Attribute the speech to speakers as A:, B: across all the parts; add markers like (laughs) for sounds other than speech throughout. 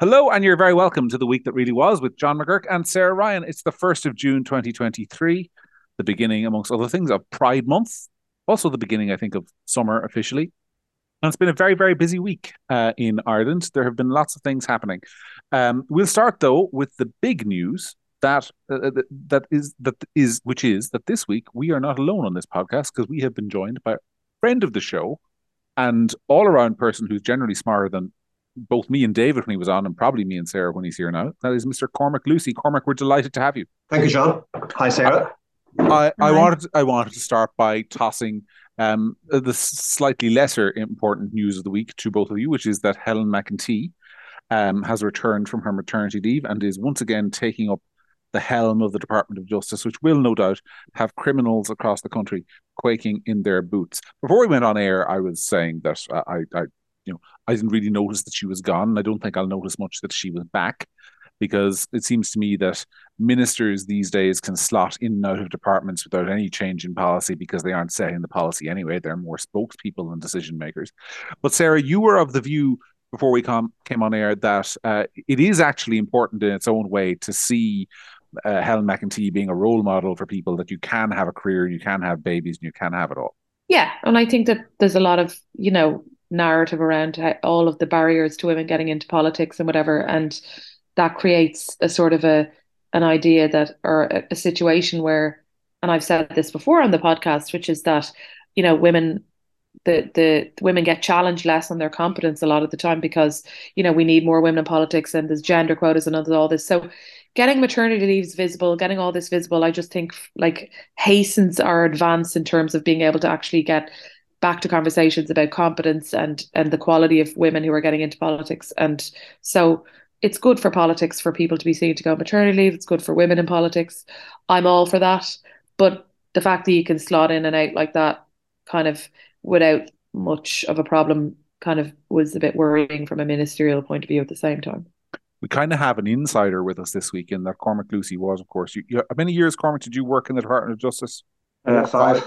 A: Hello, and you're very welcome to the week that really was with John McGuirk and Sarah Ryan. It's the 1st of June 2023, the beginning, amongst other things, of Pride Month. Also, the beginning, I think, of summer officially. And it's been a very, very busy week uh, in Ireland. There have been lots of things happening. Um, we'll start though with the big news that uh, uh that is that is which is that this week we are not alone on this podcast because we have been joined by a friend of the show and all around person who's generally smarter than both me and David when he was on, and probably me and Sarah when he's here now. That is Mr. Cormac Lucey. Cormac, we're delighted to have you.
B: Thank you, John. Hi, Sarah.
A: I, I wanted I wanted to start by tossing um, the slightly lesser important news of the week to both of you, which is that Helen McEntee um, has returned from her maternity leave and is once again taking up the helm of the Department of Justice, which will no doubt have criminals across the country quaking in their boots. Before we went on air, I was saying that uh, I, I, you know, I didn't really notice that she was gone. I don't think I'll notice much that she was back because it seems to me that ministers these days can slot in and out of departments without any change in policy because they aren't setting the policy anyway. They're more spokespeople than decision makers. But Sarah, you were of the view before we come came on air that uh, it is actually important in its own way to see uh, Helen McEntee being a role model for people that you can have a career, you can have babies, and you can have it all.
C: Yeah, and I think that there's a lot of you know narrative around all of the barriers to women getting into politics and whatever, and that creates a sort of a an idea that or a, a situation where, and I've said this before on the podcast, which is that you know women the, the women get challenged less on their competence a lot of the time because you know we need more women in politics and there's gender quotas and all this. So getting maternity leaves visible getting all this visible i just think like hastens our advance in terms of being able to actually get back to conversations about competence and and the quality of women who are getting into politics and so it's good for politics for people to be seen to go on maternity leave it's good for women in politics i'm all for that but the fact that you can slot in and out like that kind of without much of a problem kind of was a bit worrying from a ministerial point of view at the same time.
A: We kind of have an insider with us this week in that Cormac Lucey was, of course. You, you, how many years, Cormac, did you work in the Department of Justice?
B: Uh, five.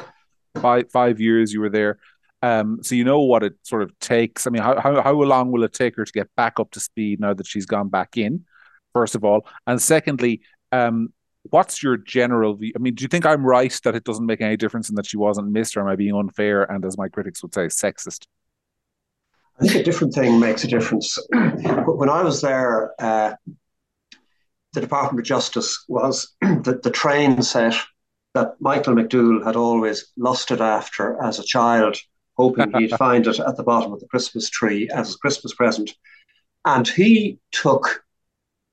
A: Five. Five years you were there. Um, so you know what it sort of takes. I mean, how, how how long will it take her to get back up to speed now that she's gone back in? First of all, and secondly, um, what's your general view? I mean, do you think I'm right that it doesn't make any difference and that she wasn't missed, or am I being unfair and, as my critics would say, sexist?
B: I think a different thing makes a difference. (clears throat) when I was there, uh, the Department of Justice was (clears throat) the, the train set that Michael McDowell had always lusted after as a child, hoping he'd (laughs) find it at the bottom of the Christmas tree as a Christmas present. And he took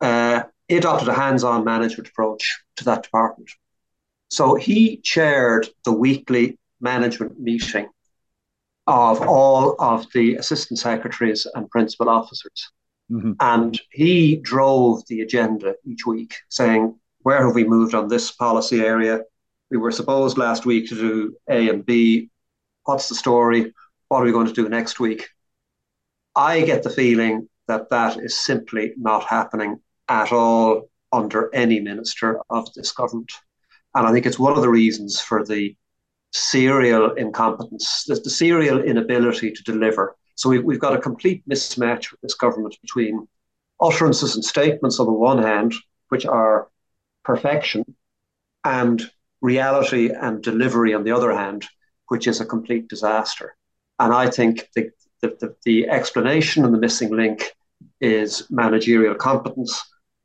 B: uh, he adopted a hands-on management approach to that department. So he chaired the weekly management meeting of all of the assistant secretaries and principal officers. Mm-hmm. And he drove the agenda each week, saying, Where have we moved on this policy area? We were supposed last week to do A and B. What's the story? What are we going to do next week? I get the feeling that that is simply not happening at all under any minister of this government. And I think it's one of the reasons for the serial incompetence, the, the serial inability to deliver. So we've, we've got a complete mismatch with this government between utterances and statements on the one hand, which are perfection, and reality and delivery on the other hand, which is a complete disaster. And I think the, the, the, the explanation and the missing link is managerial competence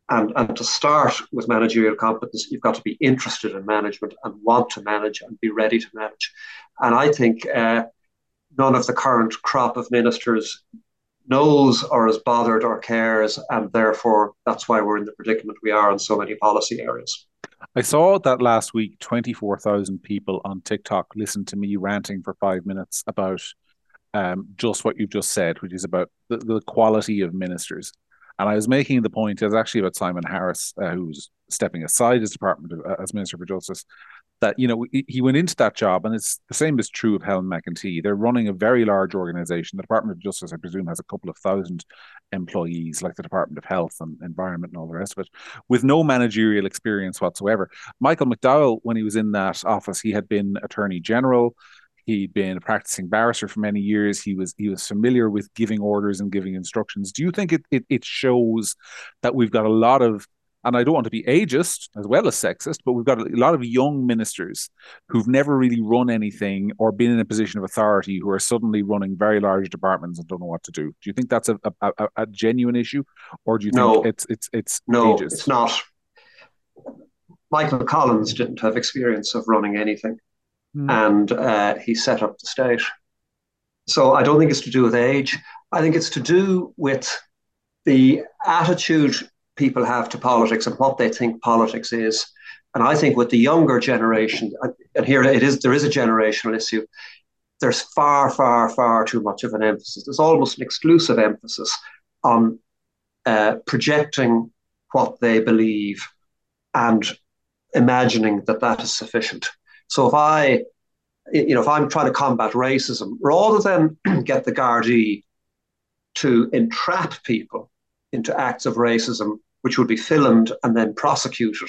B: and, and to start with managerial competence, you've got to be interested in management and want to manage and be ready to manage. And I think uh, none of the current crop of ministers knows or is bothered or cares, and therefore that's why we're in the predicament we are in so many policy areas.
A: I saw that last week 24,000 people on TikTok listened to me ranting for five minutes about um, just what you've just said, which is about the, the quality of ministers. And I was making the point, it was actually about Simon Harris, uh, who's stepping aside his department of, uh, as Minister for Justice, that, you know, he went into that job, and it's the same is true of Helen McEntee. They're running a very large organization. The Department of Justice, I presume, has a couple of thousand employees, like the Department of Health and Environment and all the rest of it, with no managerial experience whatsoever. Michael McDowell, when he was in that office, he had been Attorney General He'd been a practicing barrister for many years. He was he was familiar with giving orders and giving instructions. Do you think it it, it shows that we've got a lot of and I don't want to be ageist as well as sexist, but we've got a lot of young ministers who've never really run anything or been in a position of authority who are suddenly running very large departments and don't know what to do. Do you think that's a, a, a genuine issue, or do you no. think it's it's it's
B: no, ageist? it's not. Michael Collins didn't have experience of running anything, mm. and uh, he set up the state. So I don't think it's to do with age. I think it's to do with the attitude people have to politics and what they think politics is. And I think with the younger generation, and here it is, there is a generational issue. There's far, far, far too much of an emphasis. There's almost an exclusive emphasis on uh, projecting what they believe and imagining that that is sufficient. So if I, you know, if I'm trying to combat racism, rather than (clears throat) get the Gardaí to entrap people into acts of racism, which would be filmed and then prosecuted.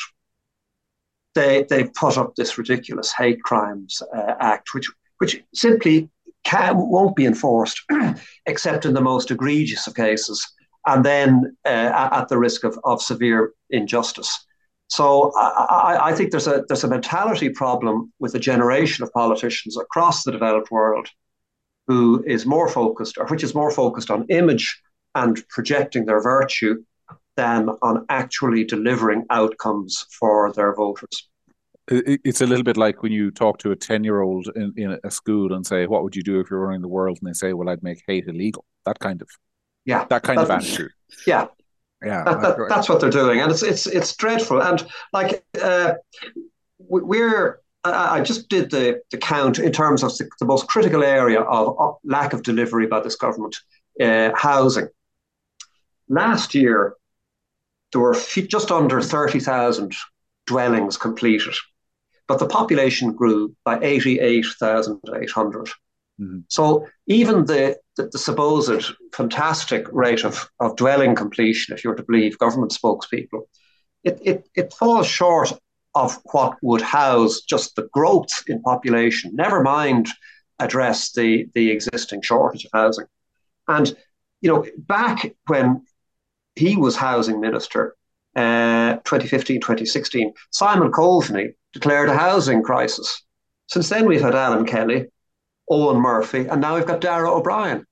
B: They they've put up this ridiculous hate crimes uh, act, which which simply can won't be enforced (clears throat) except in the most egregious of cases, and then uh, at the risk of, of severe injustice. So I, I, think there's a there's a mentality problem with a generation of politicians across the developed world who is more focused, or which is more focused on image and projecting their virtue than on actually delivering outcomes for their voters.
A: It's a little bit like when you talk to a 10 year old in, in a school and say, What would you do if you're running the world? And they say, Well, I'd make hate illegal. That kind of,
B: yeah,
A: that kind of attitude.
B: Yeah.
A: Yeah,
B: that, that, that's what they're doing, and it's it's it's dreadful. And like uh, we're I just did the, the count in terms of the, the most critical area of, of, lack of delivery by this government, uh, housing. Last year, there were just under 30,000 dwellings completed, but the population grew by 88,800. Mm-hmm. So even the, the, the, supposed fantastic rate of, of dwelling completion, if you were to believe government spokespeople, it, it, it falls short of what would house just the growth in population, never mind address the, the existing shortage of housing. And, you know, back when he was housing minister uh, 2015, 2016. Simon Coveney declared a housing crisis. Since then, we've had Alan Kelly, Eoghan Murphy, and now we've got Darragh O'Brien.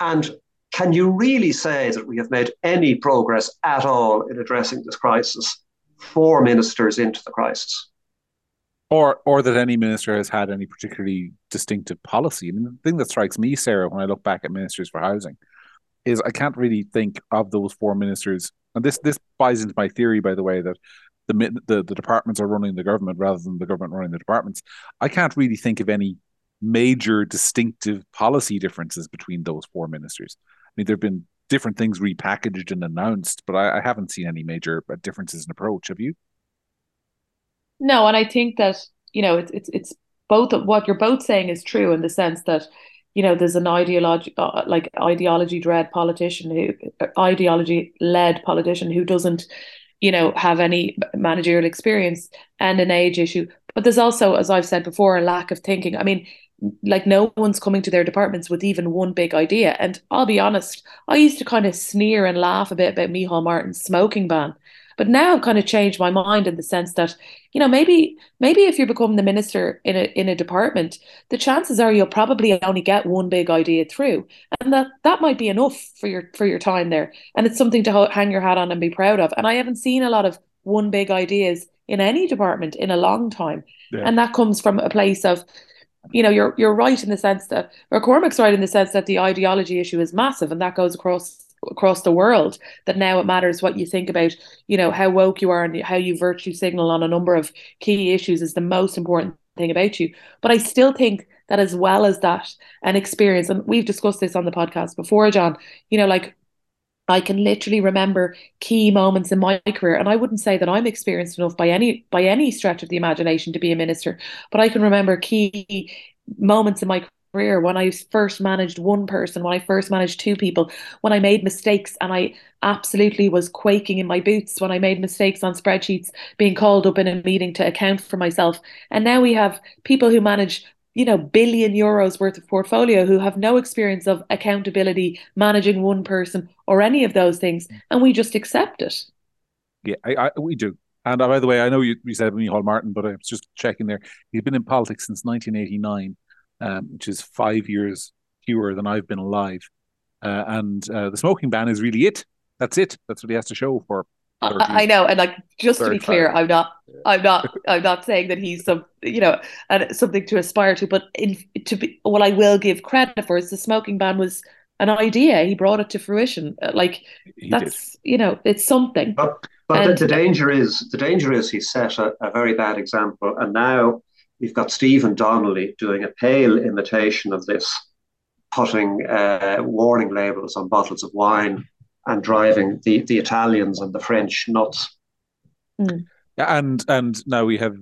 B: And can you really say that we have made any progress at all in addressing this crisis four ministers into the crisis?
A: Or, or that any minister has had any particularly distinctive policy. I mean, the thing that strikes me, Sarah, when I look back at ministers for housing, is I can't really think of those four ministers. And this this buys into my theory, by the way, that the, the the departments are running the government rather than the government running the departments. I can't really think of any major distinctive policy differences between those four ministers. I mean, there have been different things repackaged and announced, but I, I haven't seen any major uh, differences in approach. Have you?
C: No, and I think that you know it's it's it's both what you're both saying is true in the sense that you know there's an ideology uh, like ideology dread politician who ideology led politician who doesn't you know have any managerial experience and an age issue. But there's also as i've said before a lack of thinking. I mean like no one's coming to their departments with even one big idea. And i'll be honest i used to kind of sneer and laugh a bit about Micheál Martin's smoking ban but now I've kind of changed my mind in the sense that, you know, maybe maybe if you become the minister in a in a department, the chances are you'll probably only get one big idea through, and that that might be enough for your for your time there, and it's something to hang your hat on and be proud of. And I haven't seen a lot of one big ideas in any department in a long time, yeah. and that comes from a place of you know, you're you're right in the sense that, or Cormac's right in the sense that the ideology issue is massive, and that goes across across the world that now it matters what you think about you know how woke you are and how you virtue signal on a number of key issues is the most important thing about you. But i still think that as well as that an experience and we've discussed this on the podcast before john you know like I can literally remember key moments in my career, and I wouldn't say that I'm experienced enough by any by any stretch of the imagination to be a minister, but I can remember key moments in my career when I first managed one person, when I first managed two people, when I made mistakes and I absolutely was quaking in my boots when I made mistakes on spreadsheets, being called up in a meeting to account for myself. And now we have people who manage you know, billion euros worth of portfolio who have no experience of accountability, managing one person, or any of those things, and we just accept it.
A: Yeah, I, I, we do. And uh, by the way, I know you, you said Hall Martin, but I was just checking there. He's been in politics since 1989, um, which is five years fewer than I've been alive. Uh, and uh, the smoking ban is really it. That's it. That's what he has to show for.
C: I, I know, and like just to be clear, I'm not, I'm not, I'm not saying that he's some, you know, and something to aspire to. But in to be, what I will give credit for is the smoking ban was an idea. He brought it to fruition. Uh, like he that's, did. you know, it's something.
B: But but and, the, the, danger is the danger is he set a, a very bad example, and now we've got Stephen Donnelly doing a pale imitation of this, putting uh, warning labels on bottles of wine and driving the, the Italians and the French nuts.
A: Mm. And and now we have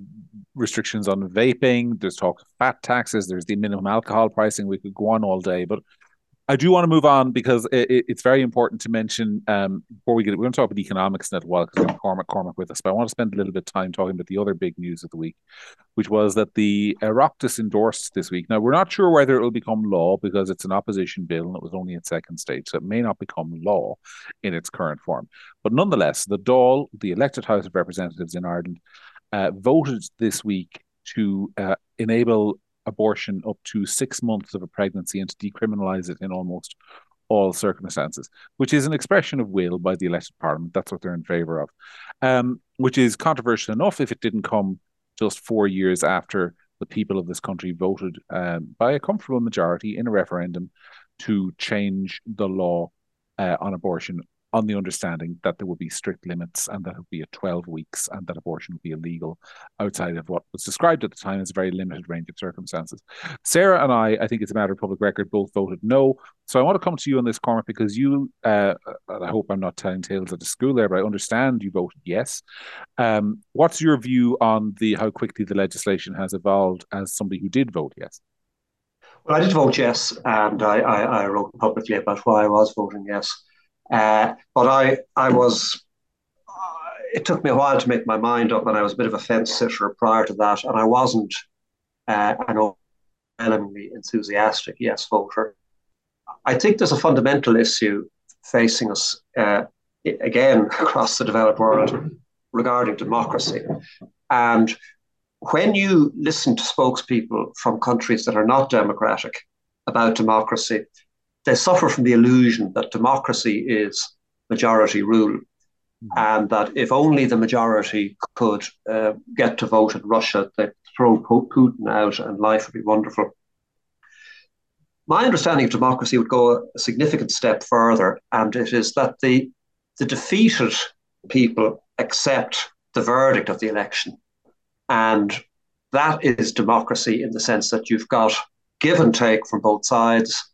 A: restrictions on vaping. There's talk of fat taxes. There's the minimum alcohol pricing. We could go on all day, but I do want to move on because it, it's very important to mention um, before we get it we're going to talk about economics in a while because Cormac Cormac with us, but I want to spend a little bit of time talking about the other big news of the week, which was that the Oireachtas endorsed this week. Now we're not sure whether it will become law because it's an opposition bill and it was only in second stage, so it may not become law in its current form. But nonetheless, the Dáil, the elected House of Representatives in Ireland, uh, voted this week to uh, enable abortion up to six months of a pregnancy and to decriminalize it in almost all circumstances, which is an expression of will by the elected parliament. That's what they're in favour of, um, which is controversial enough if it didn't come just four years after the people of this country voted um, by a comfortable majority in a referendum to change the law uh, on abortion on the understanding that there would be strict limits and that it would be at 12 weeks and that abortion would be illegal outside of what was described at the time as a very limited range of circumstances. Sarah and I, I think it's a matter of public record, both voted no. So I want to come to you on this, Cormac, because you, uh, I hope I'm not telling tales at the school there, but I understand you voted yes. Um, what's your view on the how quickly the legislation has evolved as somebody who did vote yes?
B: Well, I did vote yes, and I, I, I wrote publicly about why I was voting yes. Uh, but I, I was, uh, it took me a while to make my mind up, and I was a bit of a fence sitter prior to that, and I wasn't uh, an overwhelmingly enthusiastic yes voter. I think there's a fundamental issue facing us uh, again (laughs) across the developed world regarding democracy. And when you listen to spokespeople from countries that are not democratic about democracy, they suffer from the illusion that democracy is majority rule. Mm-hmm. And that if only the majority could uh, get to vote in Russia, they'd throw Putin out and life would be wonderful. My understanding of democracy would go a significant step further, and it is that the, the defeated people accept the verdict of the election. And that is democracy in the sense that you've got give and take from both sides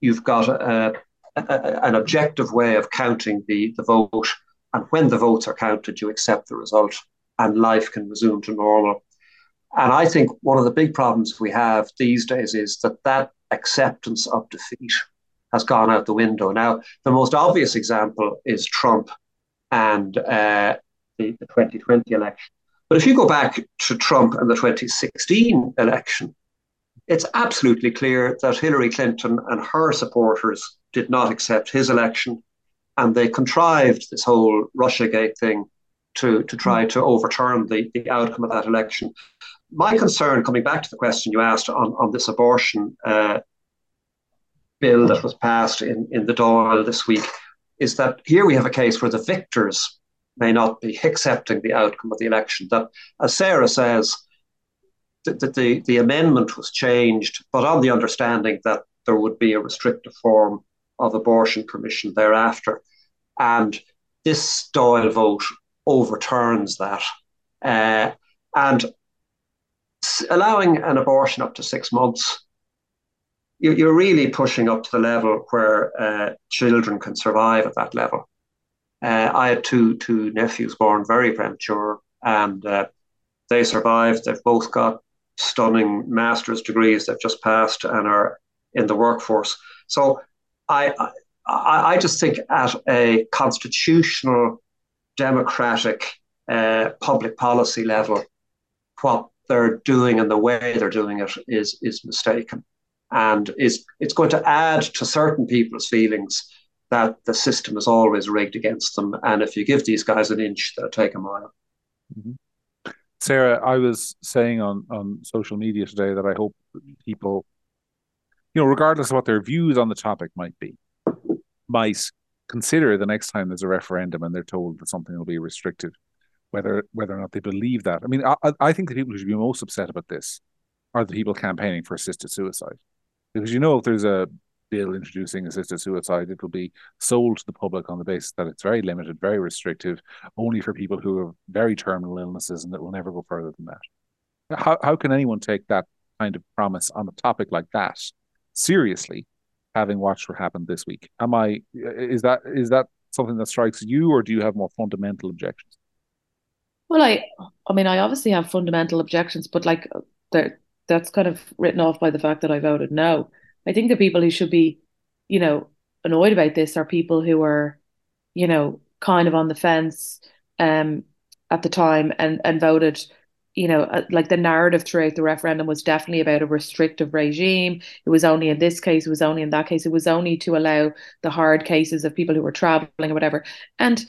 B: you've got a, a, an objective way of counting the, the vote. And when the votes are counted, you accept the result and life can resume to normal. And I think one of the big problems we have these days is that that acceptance of defeat has gone out the window. Now, the most obvious example is Trump and uh, the, the 2020 election. But if you go back to Trump and the 2016 election, it's absolutely clear that Hillary Clinton and her supporters did not accept his election, and they contrived this whole Russiagate thing to, to try to overturn the, the outcome of that election. My concern, coming back to the question you asked on, on this abortion uh, bill that was passed in, in the Dáil this week, is that here we have a case where the victors may not be accepting the outcome of the election. That, as Sarah says, the, the, the amendment was changed, but on the understanding that there would be a restrictive form of abortion permission thereafter. And this Dáil vote overturns that. Uh, and allowing an abortion up to six months, you're really pushing up to the level where uh, children can survive at that level. Uh, I had two two nephews born very premature, and uh, they survived. They've both got stunning master's degrees that just passed and are in the workforce. So I, I, I just think at a constitutional, democratic, uh, public policy level, what they're doing and the way they're doing it is is mistaken, and is it's going to add to certain people's feelings that the system is always rigged against them, and if you give these guys an inch, they'll take a mile.
A: Mm-hmm. Sarah, I was saying on on social media today that I hope people, you know, regardless of what their views on the topic might be, might consider the next time there's a referendum and they're told that something will be restricted, whether whether or not they believe that. I mean, I, I think the people who should be most upset about this are the people campaigning for assisted suicide, because you know if there's a bill introducing assisted suicide, it will be sold to the public on the basis that it's very limited, very restrictive, only for people who have very terminal illnesses, and that will never go further than that. How how can anyone take that kind of promise on a topic like that seriously, having watched what happened this week? Am I is that is that something that strikes you, or do you have more fundamental objections?
C: Well, I I mean, I obviously have fundamental objections, but like that's kind of written off by the fact that I voted no. I think the people who should be, you know, annoyed about this are people who are, you know, kind of on the fence um, at the time and and voted you know, uh, like the narrative throughout the referendum was definitely about a restrictive regime. It was only in this case, it was only in that case, it was only to allow the hard cases of people who were traveling or whatever. And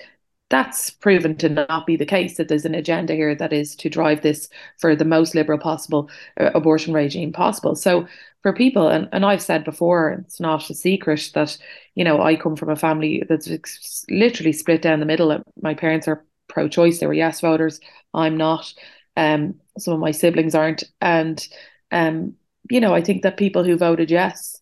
C: that's proven to not be the case that there's an agenda here that is to drive this for the most liberal possible uh, abortion regime possible. So for people and, and i've said before it's not a secret that you know i come from a family that's literally split down the middle. My parents are pro-choice they were yes voters i'm not. Um some of my siblings aren't. And um you know i think that people who voted yes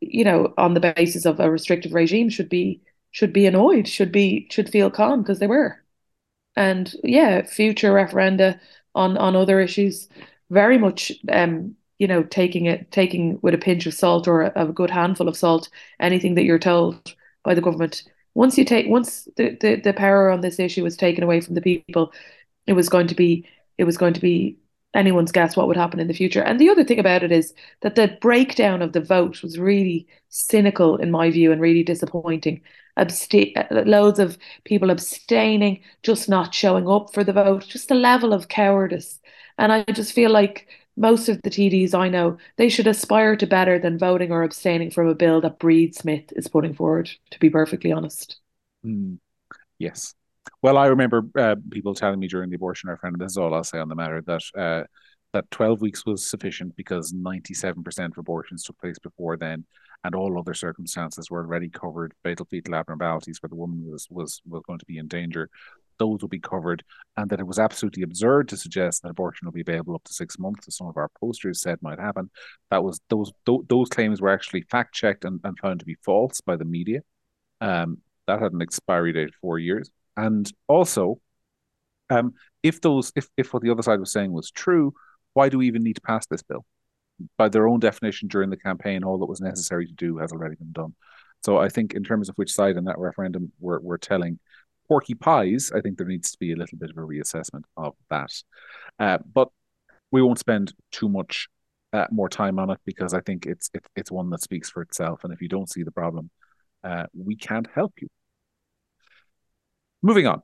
C: you know on the basis of a restrictive regime should be should be annoyed, should be should feel calm because they were. And yeah, future referenda on on other issues, very much um, you know, taking it taking with a pinch of salt or a, a good handful of salt, anything that you're told by the government. Once you take once the, the, the power on this issue was taken away from the people, it was going to be it was going to be anyone's guess what would happen in the future. And the other thing about it is that the breakdown of the vote was really cynical in my view and really disappointing. Loads of people abstaining, just not showing up for the vote, just a level of cowardice. And I just feel like most of the TDs I know, they should aspire to better than voting or abstaining from a bill that Bríd Smith is putting forward, to be perfectly honest.
A: Mm. Yes, well, I remember uh, people telling me during the abortion referendum. This is all I'll say on the matter that uh, that twelve weeks was sufficient because ninety seven percent of abortions took place before then, and all other circumstances were already covered. Fatal fetal abnormalities where the woman was was was going to be in danger, those would be covered, and that it was absolutely absurd to suggest that abortion will be available up to six months, as some of our posters said might happen. That was those th- those claims were actually fact checked and, and found to be false by the media. Um, that had an expiry date of four years. And also, um, if those if, if what the other side was saying was true, why do we even need to pass this bill? By their own definition during the campaign, all that was necessary to do has already been done. So I think in terms of which side in that referendum we're, we're telling porky pies, I think there needs to be a little bit of a reassessment of that. Uh, but we won't spend too much uh, more time on it because I think it's it, it's one that speaks for itself. And if you don't see the problem, uh, we can't help you. Moving on.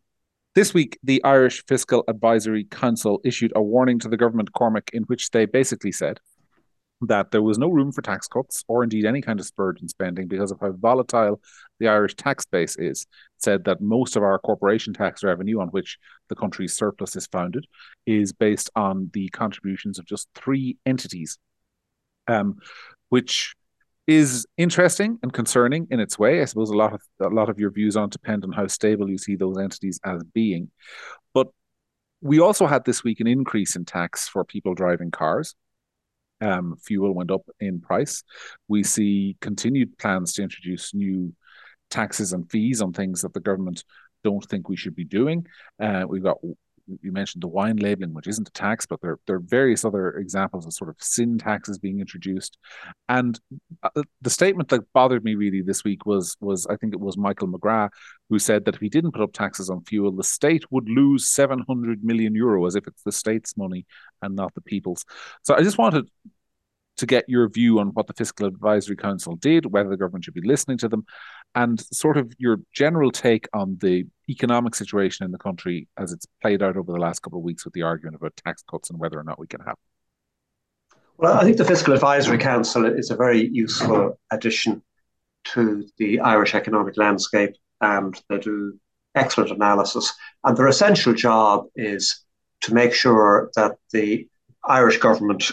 A: This week, the Irish Fiscal Advisory Council issued a warning to the government, Cormac, in which they basically said that there was no room for tax cuts or indeed any kind of spurge in spending because of how volatile the Irish tax base is. It said that most of our corporation tax revenue, on which the country's surplus is founded, is based on the contributions of just three entities, um, which is interesting and concerning in its way. I suppose a lot of a lot of your views on depend on how stable you see those entities as being. But we also had this week an increase in tax for people driving cars. Um, fuel went up in price. We see continued plans to introduce new taxes and fees on things that the government don't think we should be doing. Uh, we've got you mentioned the wine labeling, which isn't a tax, but there, there are various other examples of sort of sin taxes being introduced. And uh, the statement that bothered me really this week was was I think it was Michael McGrath who said that if he didn't put up taxes on fuel, the state would lose 700 million euro as if it's the state's money and not the people's. So I just wanted to get your view on what the Fiscal Advisory Council did, whether the government should be listening to them, and sort of your general take on the economic situation in the country as it's played out over the last couple of weeks with the argument about tax cuts and whether or not we can have.
B: Well, I think the Fiscal Advisory Council is a very useful addition to the Irish economic landscape, and they do excellent analysis. And their essential job is to make sure that the Irish government,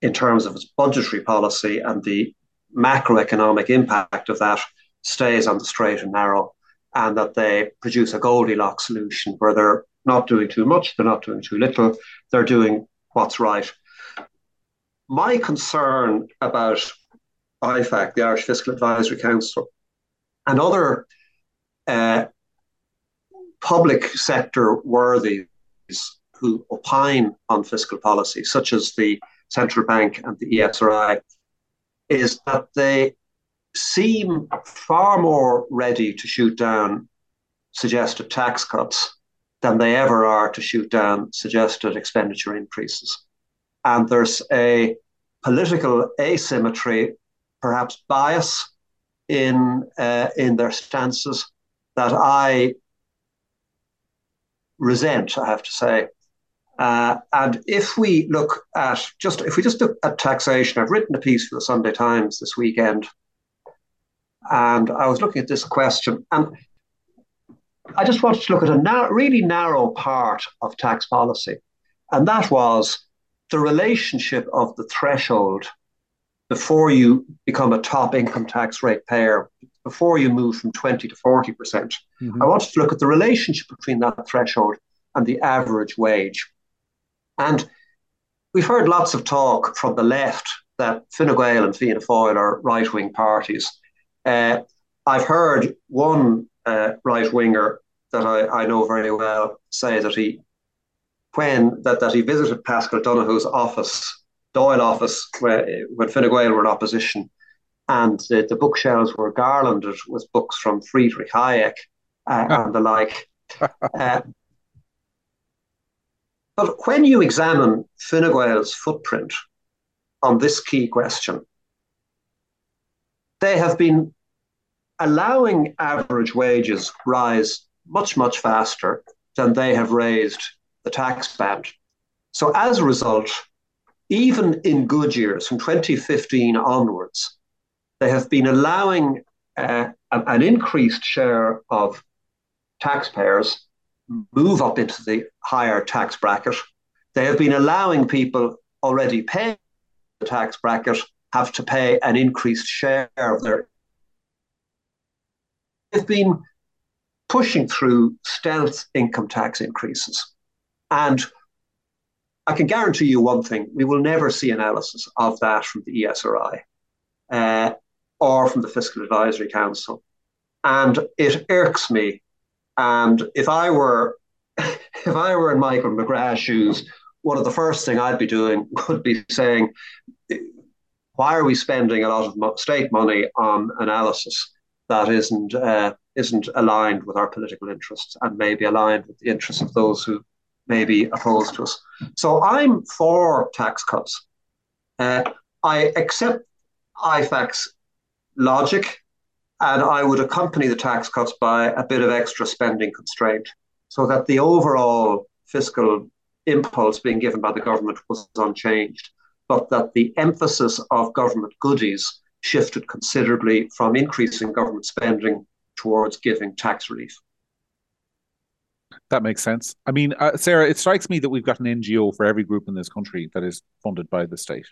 B: in terms of its budgetary policy and the macroeconomic impact of that, stays on the straight and narrow, and that they produce a Goldilocks solution where they're not doing too much, they're not doing too little, they're doing what's right. My concern about IFAC, the Irish Fiscal Advisory Council, and other uh, public sector worthies who opine on fiscal policy, such as the central bank and the ESRI, is that they seem far more ready to shoot down suggested tax cuts than they ever are to shoot down suggested expenditure increases. And there's a political asymmetry, perhaps bias in uh, in their stances that I resent, I have to say. Uh, and if we look at just if we just look at taxation, I've written a piece for the Sunday Times this weekend, and I was looking at this question, and I just wanted to look at a na- really narrow part of tax policy, and that was the relationship of the threshold before you become a top income tax rate payer, before you move from 20 to 40%. percent mm hmm I wanted to look at the relationship between that threshold and the average wage. And we've heard lots of talk from the left that Fine Gael and Fianna Fáil are right wing parties. Uh, I've heard one uh, right winger that I, I know very well say that he when that, that he visited Paschal Donohoe's office, Dáil office, where, when Fine Gael were in opposition, and the, the bookshelves were garlanded with books from Friedrich Hayek uh, and the like. Uh, but when you examine Fine Gael's footprint on this key question, they have been allowing average wages rise much, much faster than they have raised the tax band. So as a result, even in good years, from 2015 onwards, they have been allowing uh, an increased share of taxpayers move up into the higher tax bracket. They have been allowing people already paying the tax bracket have to pay an increased share of their. They've been pushing through stealth income tax increases. And I can guarantee you one thing we will never see analysis of that from the ESRI uh, or from the Fiscal Advisory Council. And it irks me. And if I were (laughs) if I were in Michael McGrath's shoes, one of the first thing I'd be doing would be saying, why are we spending a lot of state money on analysis that isn't uh, isn't aligned with our political interests and maybe aligned with the interests of those who may be opposed to us. So I'm for tax cuts. Uh, I accept IFAC's logic, and I would accompany the tax cuts by a bit of extra spending constraint so that the overall fiscal impulse being given by the government was unchanged, but that the emphasis of government goodies shifted considerably from increasing government spending towards giving tax relief.
A: That makes sense. I mean, uh, Sarah, it strikes me that we've got an NGO for every group in this country that is funded by the state,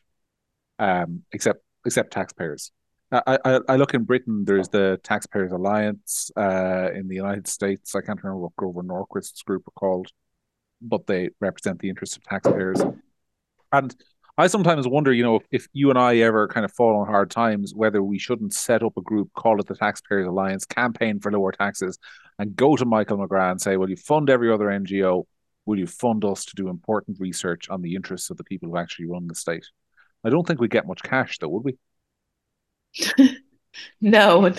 A: um, except except taxpayers. I, I, I look in Britain. There's the Taxpayers Alliance. Uh, in the United States, I can't remember what Grover Norquist's group are called, but they represent the interests of taxpayers. And I sometimes wonder, you know, if, if you and I ever kind of fall on hard times, whether we shouldn't set up a group, call it the Taxpayers Alliance, campaign for lower taxes, and go to Michael McGrath and say, "Will you fund every other NGO? Will you fund us to do important research on the interests of the people who actually run the state?" I don't think we get much cash, though, would
C: we? (laughs) no,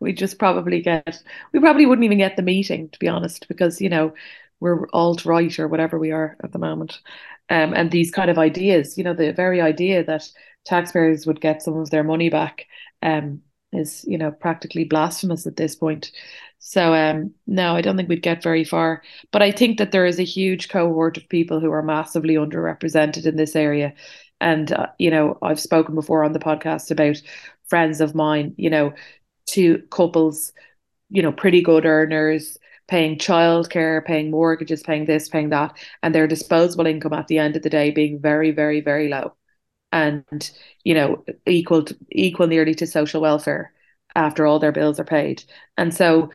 C: we just probably get. We probably wouldn't even get the meeting, to be honest, because you know we're alt right or whatever we are at the moment. Um, and these kind of ideas, you know, the very idea that taxpayers would get some of their money back um, is you know practically blasphemous at this point. So um, no, I don't think we'd get very far. But I think that there is a huge cohort of people who are massively underrepresented in this area. And uh, you know, I've spoken before on the podcast about friends of mine, you know, two couples, you know, pretty good earners, paying childcare, paying mortgages, paying this, paying that, and their disposable income at the end of the day being very, very, very low, and you know, equal to, equal nearly to social welfare after all their bills are paid. And so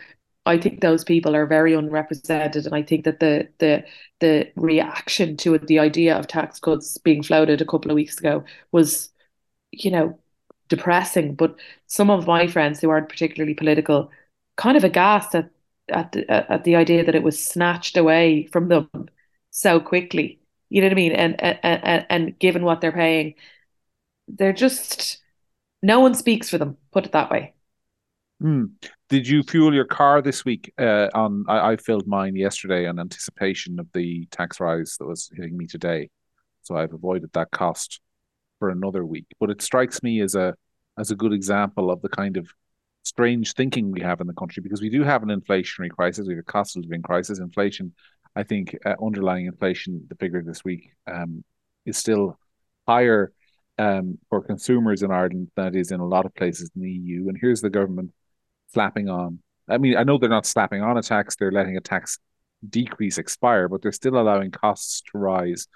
C: I think those people are very unrepresented, and I think that the the the reaction to the idea of tax cuts being floated a couple of weeks ago was, you know, depressing. But some of my friends who aren't particularly political, kind of aghast at at the, at the idea that it was snatched away from them so quickly. You know what I mean? And and and, given what they're paying, they're just no one speaks for them. Put it that way.
A: Mm. Did you fuel your car this week? Uh, on I, I, filled mine yesterday in anticipation of the tax rise that was hitting me today, so I've avoided that cost for another week. But it strikes me as a as a good example of the kind of strange thinking we have in the country because we do have an inflationary crisis, we have a cost of living crisis. Inflation, I think, uh, underlying inflation, the figure this week um, is still higher um, for consumers in Ireland than it is in a lot of places in the EU. And here's the government slapping on. I mean, I know they're not slapping on a tax; they're letting a tax decrease expire, but they're still allowing costs to rise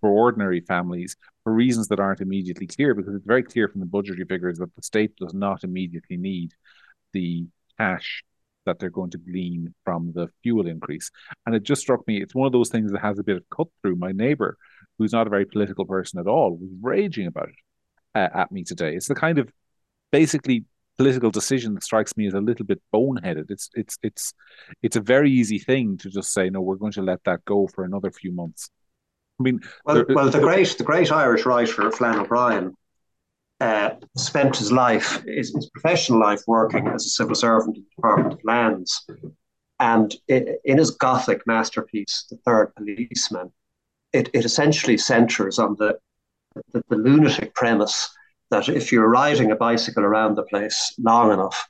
A: for ordinary families for reasons that aren't immediately clear because it's very clear from the budgetary figures that the state does not immediately need the cash that they're going to glean from the fuel increase. And it just struck me, it's one of those things that has a bit of cut through. My neighbor, who's not a very political person at all, was raging about it uh, at me today. It's the kind of basically political decision that strikes me as a little bit boneheaded. It's it's it's it's a very easy thing to just say no, we're going to let that go for another few months. I mean,
B: well, there, well, the great the great Irish writer Flann O'Brien uh, spent his life, his, his, professional life, working as a civil servant in the Department of Lands, and it, in his Gothic masterpiece, The Third Policeman, it, it essentially centres on the, the the lunatic premise that if you're riding a bicycle around the place long enough,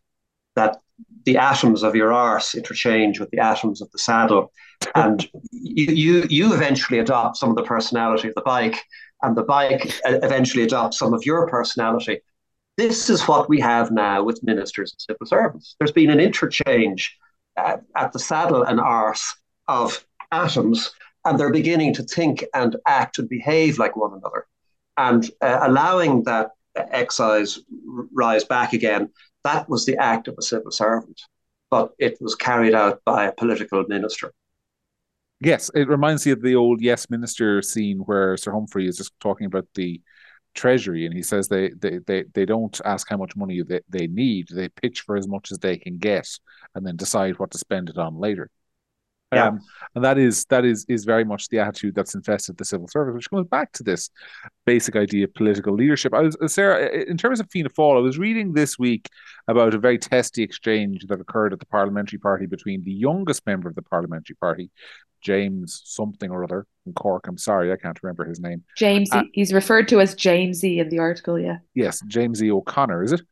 B: that the atoms of your arse interchange with the atoms of the saddle, and you, you you eventually adopt some of the personality of the bike, and the bike eventually adopts some of your personality. This is what we have now with ministers and civil servants. There's been an interchange at, at the saddle and arse of atoms, and they're beginning to think and act and behave like one another. And uh, allowing that excise rise back again, that was the act of a civil servant, but it was carried out by a political minister.
A: Yes, it reminds me of the old Yes Minister scene where Sir Humphrey is just talking about the treasury and he says they they they, they don't ask how much money they, they need. They pitch for as much as they can get and then decide what to spend it on later yeah. Um, and that is that is is very much the attitude that's infested the civil service, which comes back to this basic idea of political leadership. I was Sarah, in terms of Fianna Fáil, I was reading this week about a very testy exchange that occurred at the parliamentary party between the youngest member of the parliamentary party, James something or other in Cork. I'm sorry, I can't remember his name.
C: James, uh, he's referred to as Jamesy in the article. Yeah.
A: Yes, Jamesy O'Connor, is it?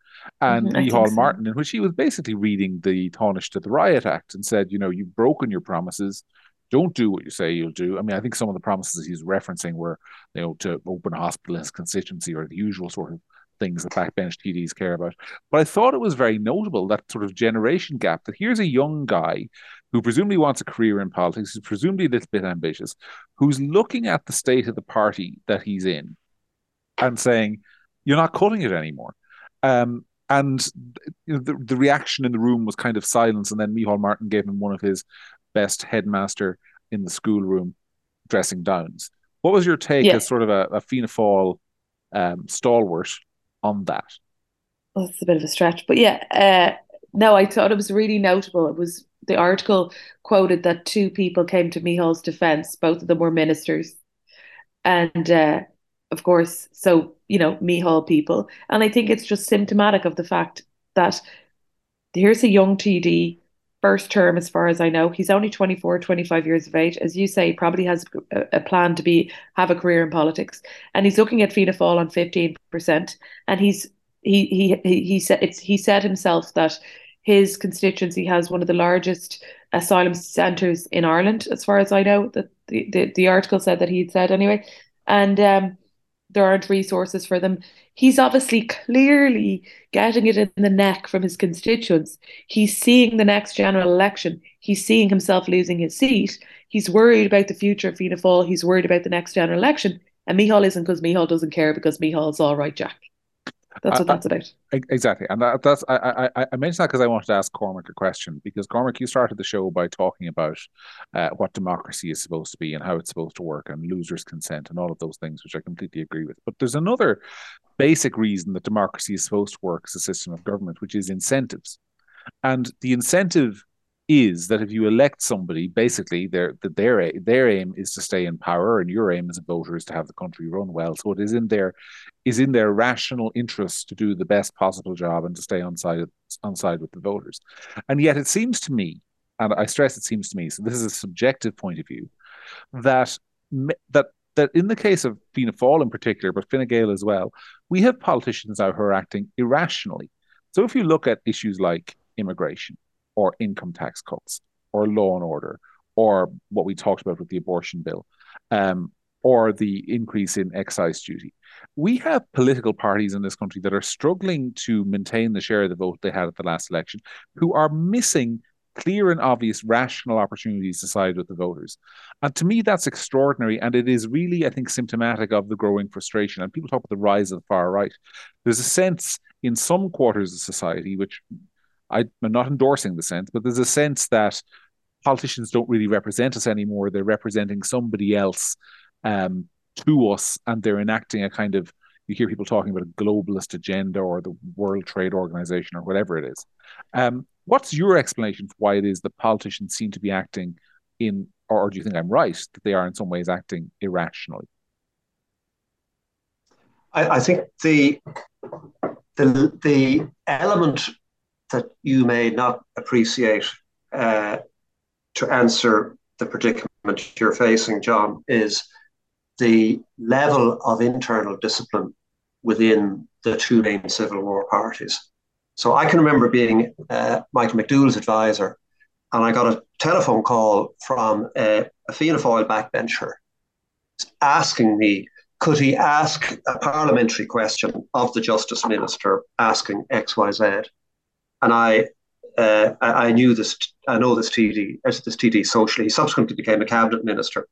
A: And mm-hmm, Micheál so. Martin, in which he was basically reading the Taoiseach to the Riot Act and said, you know, you've broken your promises. Don't do what you say you'll do. I mean, I think some of the promises he's referencing were, you know, to open a hospital in his constituency or the usual sort of things that backbench TDs care about. But I thought it was very notable that sort of generation gap that here's a young guy who presumably wants a career in politics, who's presumably a little bit ambitious, who's looking at the state of the party that he's in and saying, you're not cutting it anymore. Um, and you know, the, the reaction in the room was kind of silence. And then Micheál Martin gave him one of his best headmaster in the schoolroom dressing downs. What was your take yeah. as sort of a, a Fianna Fáil um, stalwart on that?
C: Well, it's a bit of a stretch, but yeah, uh, no, I thought it was really notable. It was the article quoted that two people came to Micheál's defence. Both of them were ministers, and uh, of course, so you know, Micheál people. And I think it's just symptomatic of the fact that here's a young TD, first term, as far as I know. He's only 24, 25 years of age. As you say, probably has a, plan to be have a career in politics. And he's looking at Fianna Fáil on 15%. And he's he he he said it's he said himself that his constituency has one of the largest asylum centres in Ireland, as far as I know. That the, the, the article said that he'd said anyway, and um, there aren't resources for them. He's obviously clearly getting it in the neck from his constituents. He's seeing the next general election. He's seeing himself losing his seat. He's worried about the future of Fianna Fáil. He's worried about the next general election. And Micheál isn't because Micheál doesn't care because Micheál's all right, Jack. That's what that's about.
A: Exactly, and that, that's I, I I mentioned that because I wanted to ask Cormac a question because Cormac, you started the show by talking about uh, what democracy is supposed to be and how it's supposed to work and losers consent and all of those things, which I completely agree with. But there's another basic reason that democracy is supposed to work as a system of government, which is incentives, and the incentive is that if you elect somebody, basically their their their aim is to stay in power, and your aim as a voter is to have the country run well. So it is in their is in their rational interest to do the best possible job and to stay on side on side with the voters. And yet it seems to me, and I stress it seems to me, so this is a subjective point of view, that that that in the case of Fianna Fáil in particular, but Fine Gael as well, we have politicians now who are acting irrationally. So if you look at issues like immigration, or income tax cuts or law and order or what we talked about with the abortion bill um, or the increase in excise duty. We have political parties in this country that are struggling to maintain the share of the vote they had at the last election, who are missing clear and obvious rational opportunities to side with the voters. And to me, that's extraordinary. And it is really, I think, symptomatic of the growing frustration. And people talk about the rise of the far right. There's a sense in some quarters of society, which I, am not endorsing the sense, but there's a sense that politicians don't really represent us anymore. They're representing somebody else um, to us, and they're enacting a kind of you hear people talking about a globalist agenda or the World Trade Organization or whatever it is. Um, what's your explanation for why it is that politicians seem to be acting in, or do you think I'm right that they are in some ways acting irrationally?
B: I, I think the the the element that you may not appreciate uh, to answer the predicament you're facing, John, is the level of internal discipline within the two main Civil War parties. So I can remember being uh, Michael McDowell's advisor, and I got a telephone call from a, a Fianna Fáil backbencher asking me could he ask a parliamentary question of the Justice Minister asking XYZ and I uh, I, knew this. I know this TD this TD socially. He subsequently became a cabinet minister,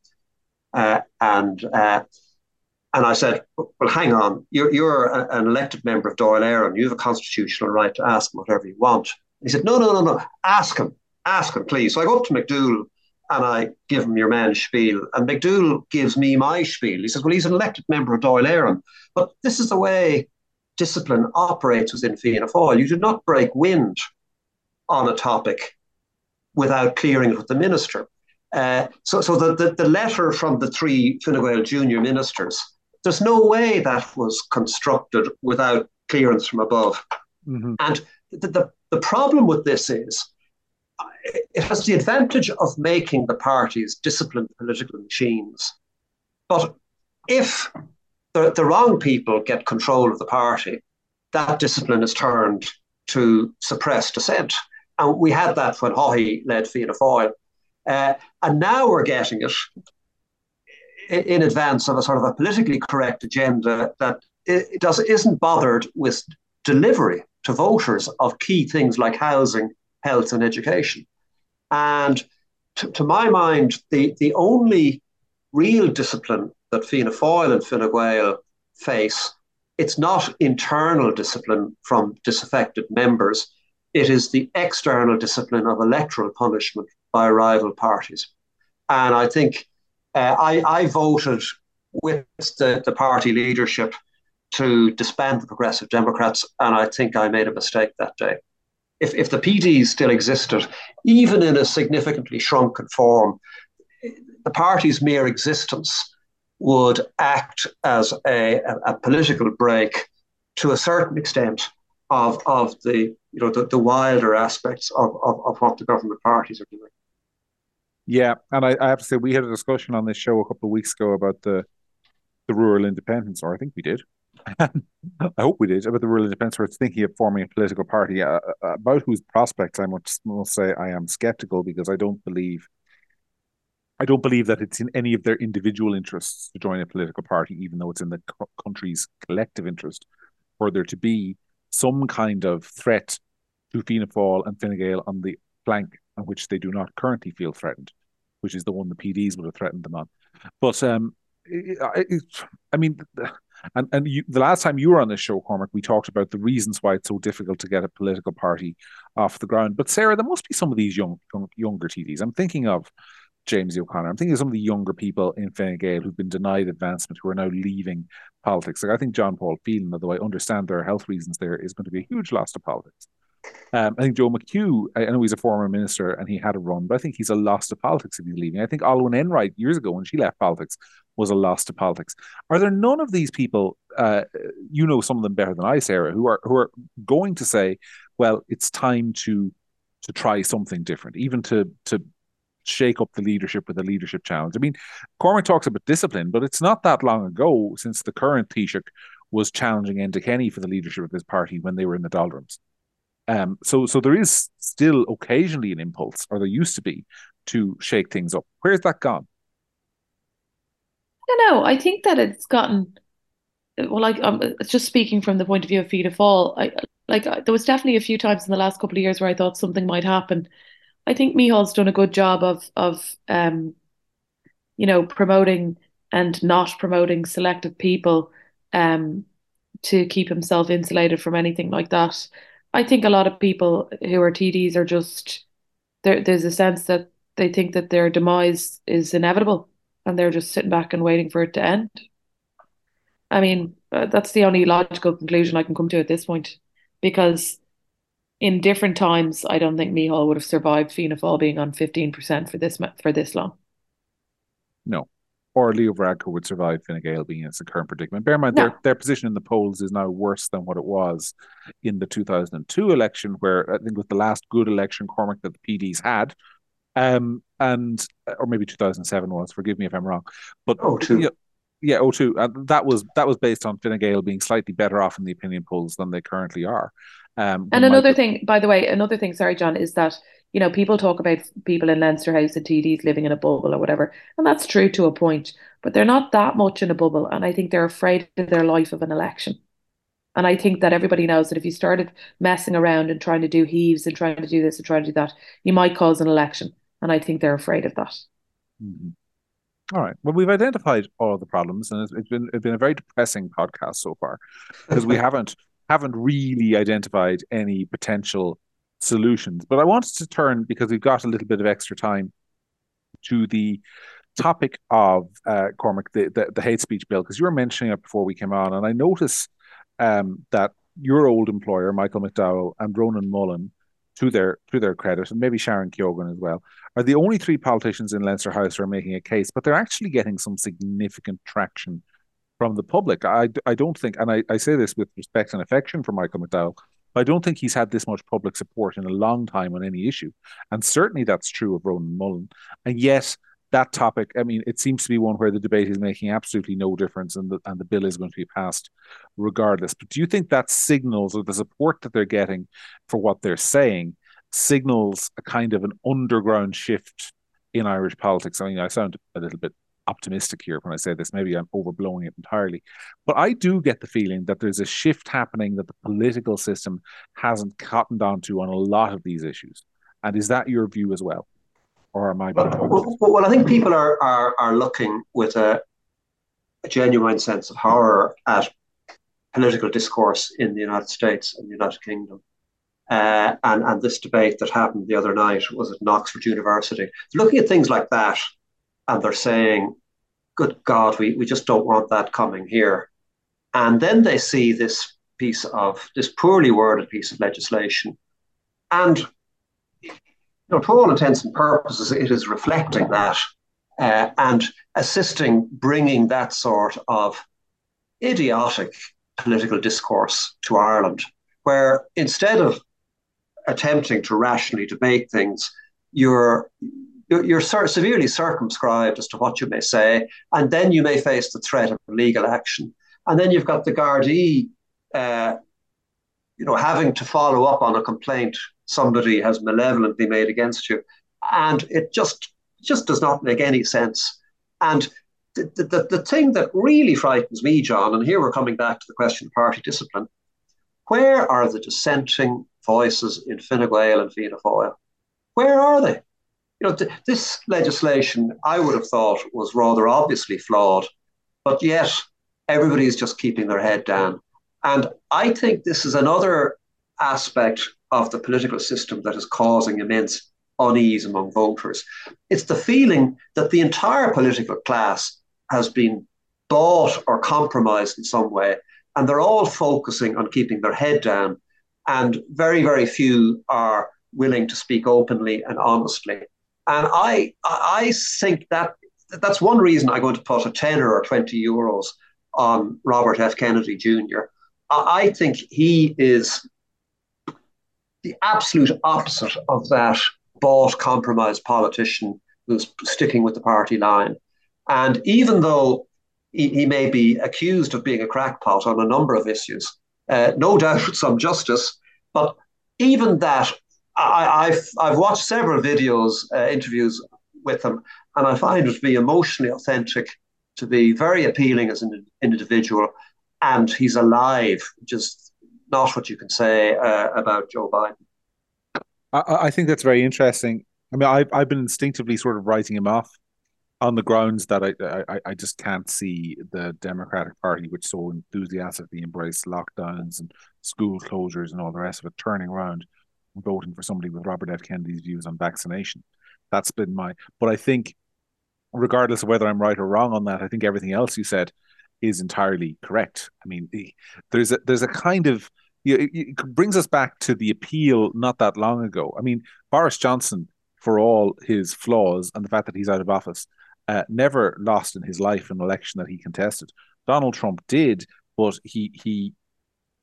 B: uh, and uh, and I said, well, hang on, you're you're an elected member of Dáil Éireann. You have a constitutional right to ask him whatever you want. He said, no, no, no, no, ask him, ask him, please. So I go up to McDowell and I give him your man's spiel, and McDowell gives me my spiel. He says, well, he's an elected member of Dáil Éireann, but this is the way discipline operates within Fianna Fáil. You do not break wind on a topic without clearing it with the minister. Uh, so so the, the, the, letter from the three Fine Gael junior ministers, there's no way that was constructed without clearance from above. Mm-hmm. And the, the, the problem with this is it has the advantage of making the parties disciplined political machines. But if the, the wrong people get control of the party, that discipline is turned to suppress dissent. And we had that when Haughey led Fianna Fáil. Uh, and now we're getting it in advance of a sort of a politically correct agenda that it does, isn't bothered with delivery to voters of key things like housing, health, and education. And to, to my mind, the, the only real discipline that Fianna Fáil and Fine Gael face, it's not internal discipline from disaffected members. It is the external discipline of electoral punishment by rival parties. And I think uh, I, I voted with the, the party leadership to disband the Progressive Democrats, and I think I made a mistake that day. If, if the PDs still existed, even in a significantly shrunken form, the party's mere existence would act as a, a, political brake to a certain extent of, of the you know the, the wilder aspects of, of, of what the government parties are doing.
A: Yeah, and I, I, have to say we had a discussion on this show a couple of weeks ago about the the rural independence, or I think we did. (laughs) I hope we did about the rural independence. Are thinking of forming a political party uh, uh, about whose prospects I must, must say I am skeptical because I don't believe I don't believe that it's in any of their individual interests to join a political party, even though it's in the country's collective interest for there to be some kind of threat to Fianna Fáil and Fine Gael on the flank on which they do not currently feel threatened, which is the one the PDs would have threatened them on. But um, it, it, I mean, (sighs) and and you, the last time you were on this show, Cormac, we talked about the reasons why it's so difficult to get a political party off the ground. But Sarah, there must be some of these young, young younger TDs. I'm thinking of James O'Connor. I'm thinking of some of the younger people in Fine Gael who've been denied advancement who are now leaving politics. Like I think John Paul Phelan, although I understand there are health reasons there, is going to be a huge loss to politics. Um, I think Joe McHugh, I know he's a former minister and he had a run, but I think he's a loss to politics if he's leaving. I think Olwyn Enright years ago when she left politics was a loss to politics. Are there none of these people, uh, you know some of them better than I, Sarah, who are who are going to say, well, it's time to to try something different, even to to shake up the leadership with a leadership challenge. I mean, Cormac talks about discipline, but it's not that long ago since the current Taoiseach was challenging Enda Kenny for the leadership of his party when they were in the doldrums. Um, so, so there is still occasionally an impulse, or there used to be, to shake things up. Where's that gone?
C: I don't know. I think that it's gotten. Well, like um, just speaking from the point of view of Fianna Fáil, I like there was definitely a few times in the last couple of years where I thought something might happen I think Micheál's done a good job of of um, you know, promoting and not promoting selective people um, to keep himself insulated from anything like that. I think a lot of people who are TDs are just there. There's a sense that they think that their demise is inevitable, and they're just sitting back and waiting for it to end. I mean, uh, that's the only logical conclusion I can come to at this point, because in different times, I don't think Micheál would have survived Fianna Fáil being on 15% for this for this long.
A: No. Or Leo Varadkar would survive Fine Gael being in its current predicament. Bear in mind, no. their, their position in the polls is now worse than what it was in the 2002 election, where I think was the last good election, Cormac, that the PDs had. Um, and or maybe 2007 was. Forgive me if I'm wrong, but
B: oh, two.
A: Yeah, yeah, oh two. Uh, that was that was based on Fine Gael being slightly better off in the opinion polls than they currently are.
C: Um, and another Michael... thing, by the way, another thing, sorry, John, is that you know people talk about people in Leinster House and TDs living in a bubble or whatever, and that's true to a point, but they're not that much in a bubble, and I think they're afraid of their life of an election. And I think that everybody knows that if you started messing around and trying to do heaves and trying to do this and trying to do that, you might cause an election. And I think they're afraid of that.
A: Mm-hmm. All right. Well, we've identified all the problems, and it's, it's been it's been a very depressing podcast so far because we (laughs) haven't haven't really identified any potential solutions. But I wanted to turn because we've got a little bit of extra time to the topic of uh, Cormac, the, the, the hate speech bill, because you were mentioning it before we came on, and I notice um, that your old employer, Michael McDowell, and Ronan Mullen, to their to their credit, and maybe Sharon Keoghan as well, are the only three politicians in Leinster House who are making a case, but they're actually getting some significant traction from the public. I, I don't think, and I, I say this with respect and affection for Michael McDowell, I don't think he's had this much public support in a long time on any issue. And certainly that's true of Ronan Mullen. And yet, that topic, I mean, it seems to be one where the debate is making absolutely no difference and the, and the bill is going to be passed regardless. But do you think that signals or the support that they're getting for what they're saying signals a kind of an underground shift in Irish politics? I mean, I sound a little bit optimistic here when I say this. Maybe I'm overblowing it entirely. But I do get the feeling that there's a shift happening that the political system hasn't cottoned onto on a lot of these issues. And is that your view as well? Or am I?
B: Well, well, well, I think people are, are, are looking with a, a genuine sense of horror at political discourse in the United States and the United Kingdom. Uh, and, and this debate that happened the other night was at Oxford University. Looking at things like that, and they're saying, good God, we, we just don't want that coming here. And then they see this piece of, this poorly worded piece of legislation. And, you know, to all intents and purposes, it is reflecting that uh, and assisting bringing that sort of idiotic political discourse to Ireland, where instead of attempting to rationally debate things, you're you're, you're severely circumscribed as to what you may say, and then you may face the threat of legal action. And then you've got the Gardaí, uh, you know, having to follow up on a complaint somebody has malevolently made against you, and it just just does not make any sense. And the, the, the thing that really frightens me, John, and here we're coming back to the question of party discipline, where are the dissenting voices in Fine Gael and Fianna Fáil? Where are they? You know, th- this legislation, I would have thought, was rather obviously flawed, but yet everybody is just keeping their head down. And I think this is another aspect of the political system that is causing immense unease among voters. It's the feeling that the entire political class has been bought or compromised in some way, and they're all focusing on keeping their head down, and very, very few are willing to speak openly and honestly. And I, I think that that's one reason I'm going to put a tenner or 20 euros on Robert F. Kennedy Jr. I think he is the absolute opposite of that bought, compromised politician who's sticking with the party line. And even though he, he may be accused of being a crackpot on a number of issues, uh, no (laughs) doubt some justice, but even that, I, have I've watched several videos, uh, interviews with him, and I find it to be emotionally authentic, to be very appealing as an individual, and he's alive, just not what you can say uh, about Joe Biden.
A: I, I, think that's very interesting. I mean, I've I've been instinctively sort of writing him off on the grounds that I, I I just can't see the Democratic Party, which so enthusiastically embraced lockdowns and school closures and all the rest of it, turning around voting for somebody with Robert F. Kennedy's views on vaccination. That's been my. But I think, regardless of whether I'm right or wrong on that, I think everything else you said is entirely correct. I mean, there's a there's a kind of it brings us back to the appeal not that long ago. I mean, Boris Johnson, for all his flaws and the fact that he's out of office, uh, never lost in his life an election that he contested. Donald Trump did, but he he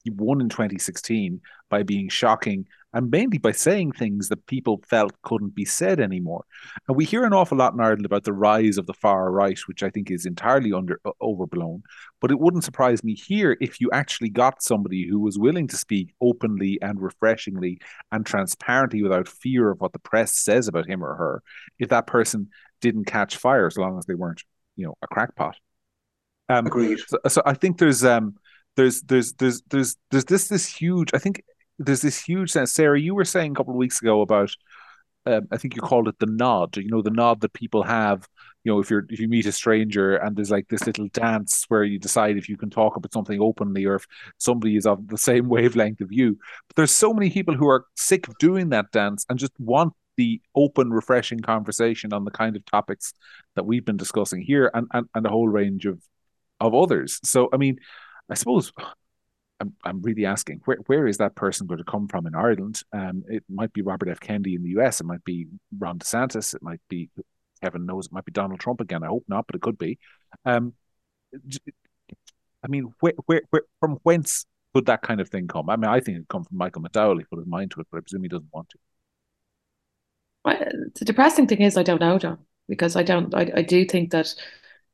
A: he won in 2016 by being shocking and mainly by saying things that people felt couldn't be said anymore. And we hear an awful lot in Ireland about the rise of the far right, which I think is entirely under overblown. But it wouldn't surprise me here if you actually got somebody who was willing to speak openly and refreshingly and transparently without fear of what the press says about him or her, if that person didn't catch fire as long as they weren't, you know, a crackpot.
B: Um, Agreed.
A: So, so I think there's um there's there's there's there's there's this this huge I think there's this huge sense. Sarah, you were saying a couple of weeks ago about, um, I think you called it the nod. You know, the nod that people have. You know, if you're if you meet a stranger and there's like this little dance where you decide if you can talk about something openly or if somebody is of the same (laughs) wavelength of you. But there's so many people who are sick of doing that dance and just want the open, refreshing conversation on the kind of topics that we've been discussing here and, and, and a whole range of of others. So I mean, I suppose I'm, I'm really asking where where is that person going to come from in Ireland? Um, it might be Robert F. Kennedy in the U.S. It might be Ron DeSantis. It might be Heaven knows it might be Donald Trump again. I hope not, but it could be. Um, I mean, where, where, where, from whence could that kind of thing come? I mean, I think it'd come from Michael McDowell. He put his mind to it, but I presume he doesn't want to.
C: Well, the depressing thing is, I don't know, John, because I don't. I, I do think that,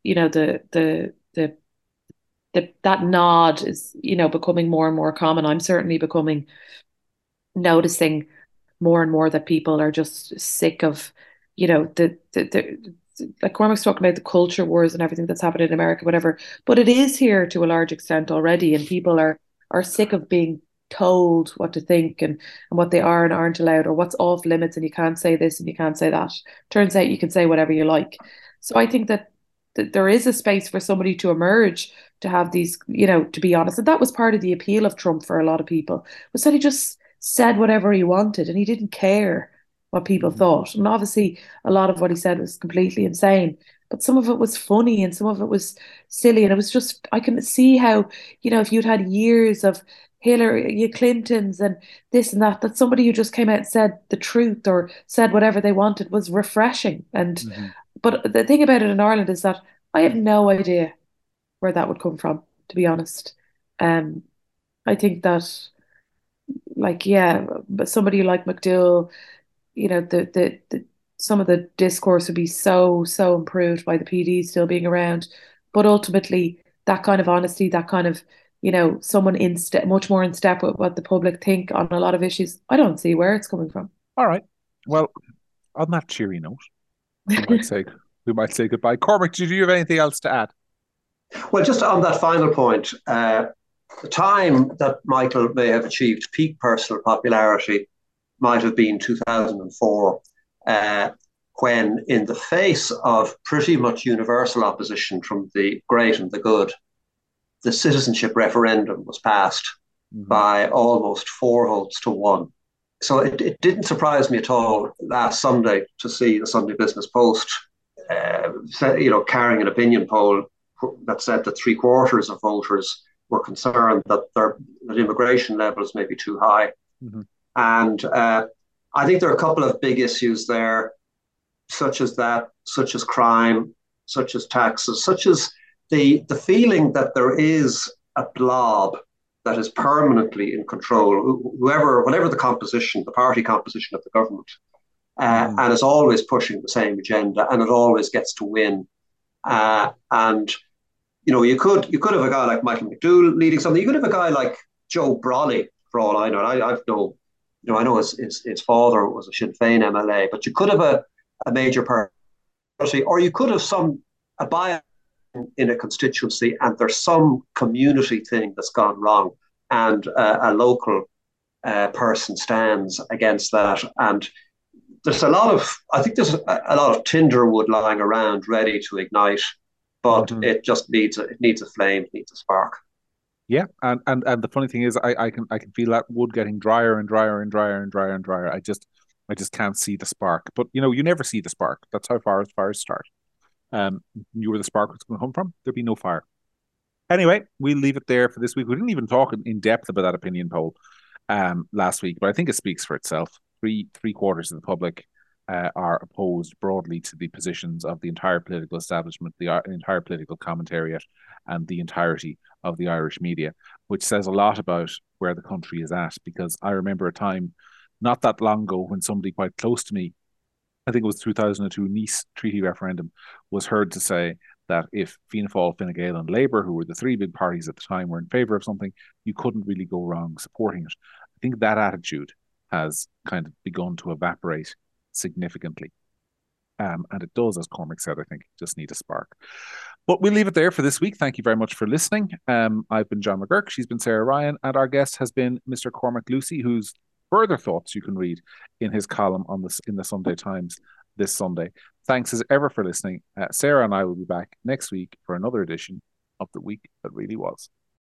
C: you know, the the the that that nod is you know becoming more and more common i'm certainly becoming noticing more and more that people are just sick of you know the the, the like Cormac's talking about the culture wars and everything that's happened in America, whatever. But it is here to a large extent already, and people are are sick of being told what to think and, and what they are and aren't allowed, or what's off limits, and you can't say this and you can't say that. Turns out you can say whatever you like. So I think that, that there is a space for somebody to emerge to have these, you know, to be honest. And that was part of the appeal of Trump for a lot of people, was that he just said whatever he wanted and he didn't care what people mm-hmm. thought. And obviously, a lot of what he said was completely insane, but some of it was funny and some of it was silly. And it was just, I can see how, you know, if you'd had years of Hillary Clintons and this and that, that somebody who just came out and said the truth or said whatever they wanted was refreshing. And, mm-hmm. but the thing about it in Ireland is that I have no idea where that would come from, to be honest. Um, I think that, like, yeah, but somebody like McDowell, you know, the, the, the some of the discourse would be so so improved by the PD still being around, but ultimately that kind of honesty, that kind of you know someone in step, much more in step with what the public think on a lot of issues. I don't see where it's coming from.
A: All right. Well, on that cheery note, we might (laughs) say we might say goodbye. Cormac, did you have anything else to add?
B: Well, just on that final point, uh, the time that Michael may have achieved peak personal popularity might have been 2004, uh, when, in the face of pretty much universal opposition from the great and the good, the citizenship referendum was passed mm-hmm. by almost four votes to one. So it, it didn't surprise me at all last Sunday to see the Sunday Business Post, uh, you know, carrying an opinion poll that said that three quarters of voters were concerned that their that immigration levels may be too high. Mm-hmm. And uh, I think there are a couple of big issues there, such as that, such as crime, such as taxes, such as the the feeling that there is a blob that is permanently in control, whoever, whatever the composition, the party composition of the government, uh, mm. and is always pushing the same agenda, and it always gets to win. Uh, and you know, you could you could have a guy like Michael McDowell leading something. You could have a guy like Joe Brolly, for all I know. I, I've no, you know, I know his, his, his father was a Sinn Féin MLA, but you could have a, a major party, or you could have some a bias in a constituency, and there's some community thing that's gone wrong, and uh, a local uh, person stands against that, and there's a lot of I think there's a, lot of tinder wood lying around ready to ignite but mm-hmm. it just needs a, it needs a flame, it needs a spark.
A: Yeah, and, and and the funny thing is, I, I can I can feel that wood getting drier and drier and drier and drier and drier. I just I just can't see the spark. But you know, you never see the spark. That's how far fires start. Um, you were the spark was going to come from. There'd be no fire. Anyway, we'll leave it there for this week. We didn't even talk in depth about that opinion poll um last week, but I think it speaks for itself. Three three quarters of the public uh, are opposed broadly to the positions of the entire political establishment, the, uh, entire political commentariat, and the entirety of the Irish media, which says a lot about where the country is at. Because I remember a time not that long ago when somebody quite close to me, I think it was 2002 Nice Treaty referendum, was heard to say that if Fianna Fáil, Fine Gael, and Labour, who were the three big parties at the time, were in favour of something, you couldn't really go wrong supporting it. I think that attitude has kind of begun to evaporate significantly. Um, and it does, as Cormac said, I think just need a spark. But we'll leave it there for this week. Thank you very much for listening. Um, I've been John McGuirk, she's been Sarah Ryan, and our guest has been Mr. Cormac Lucey, whose further thoughts you can read in his column on this in the Sunday Times this Sunday. Thanks as ever for listening. Uh, Sarah and I will be back next week for another edition of the week that really was.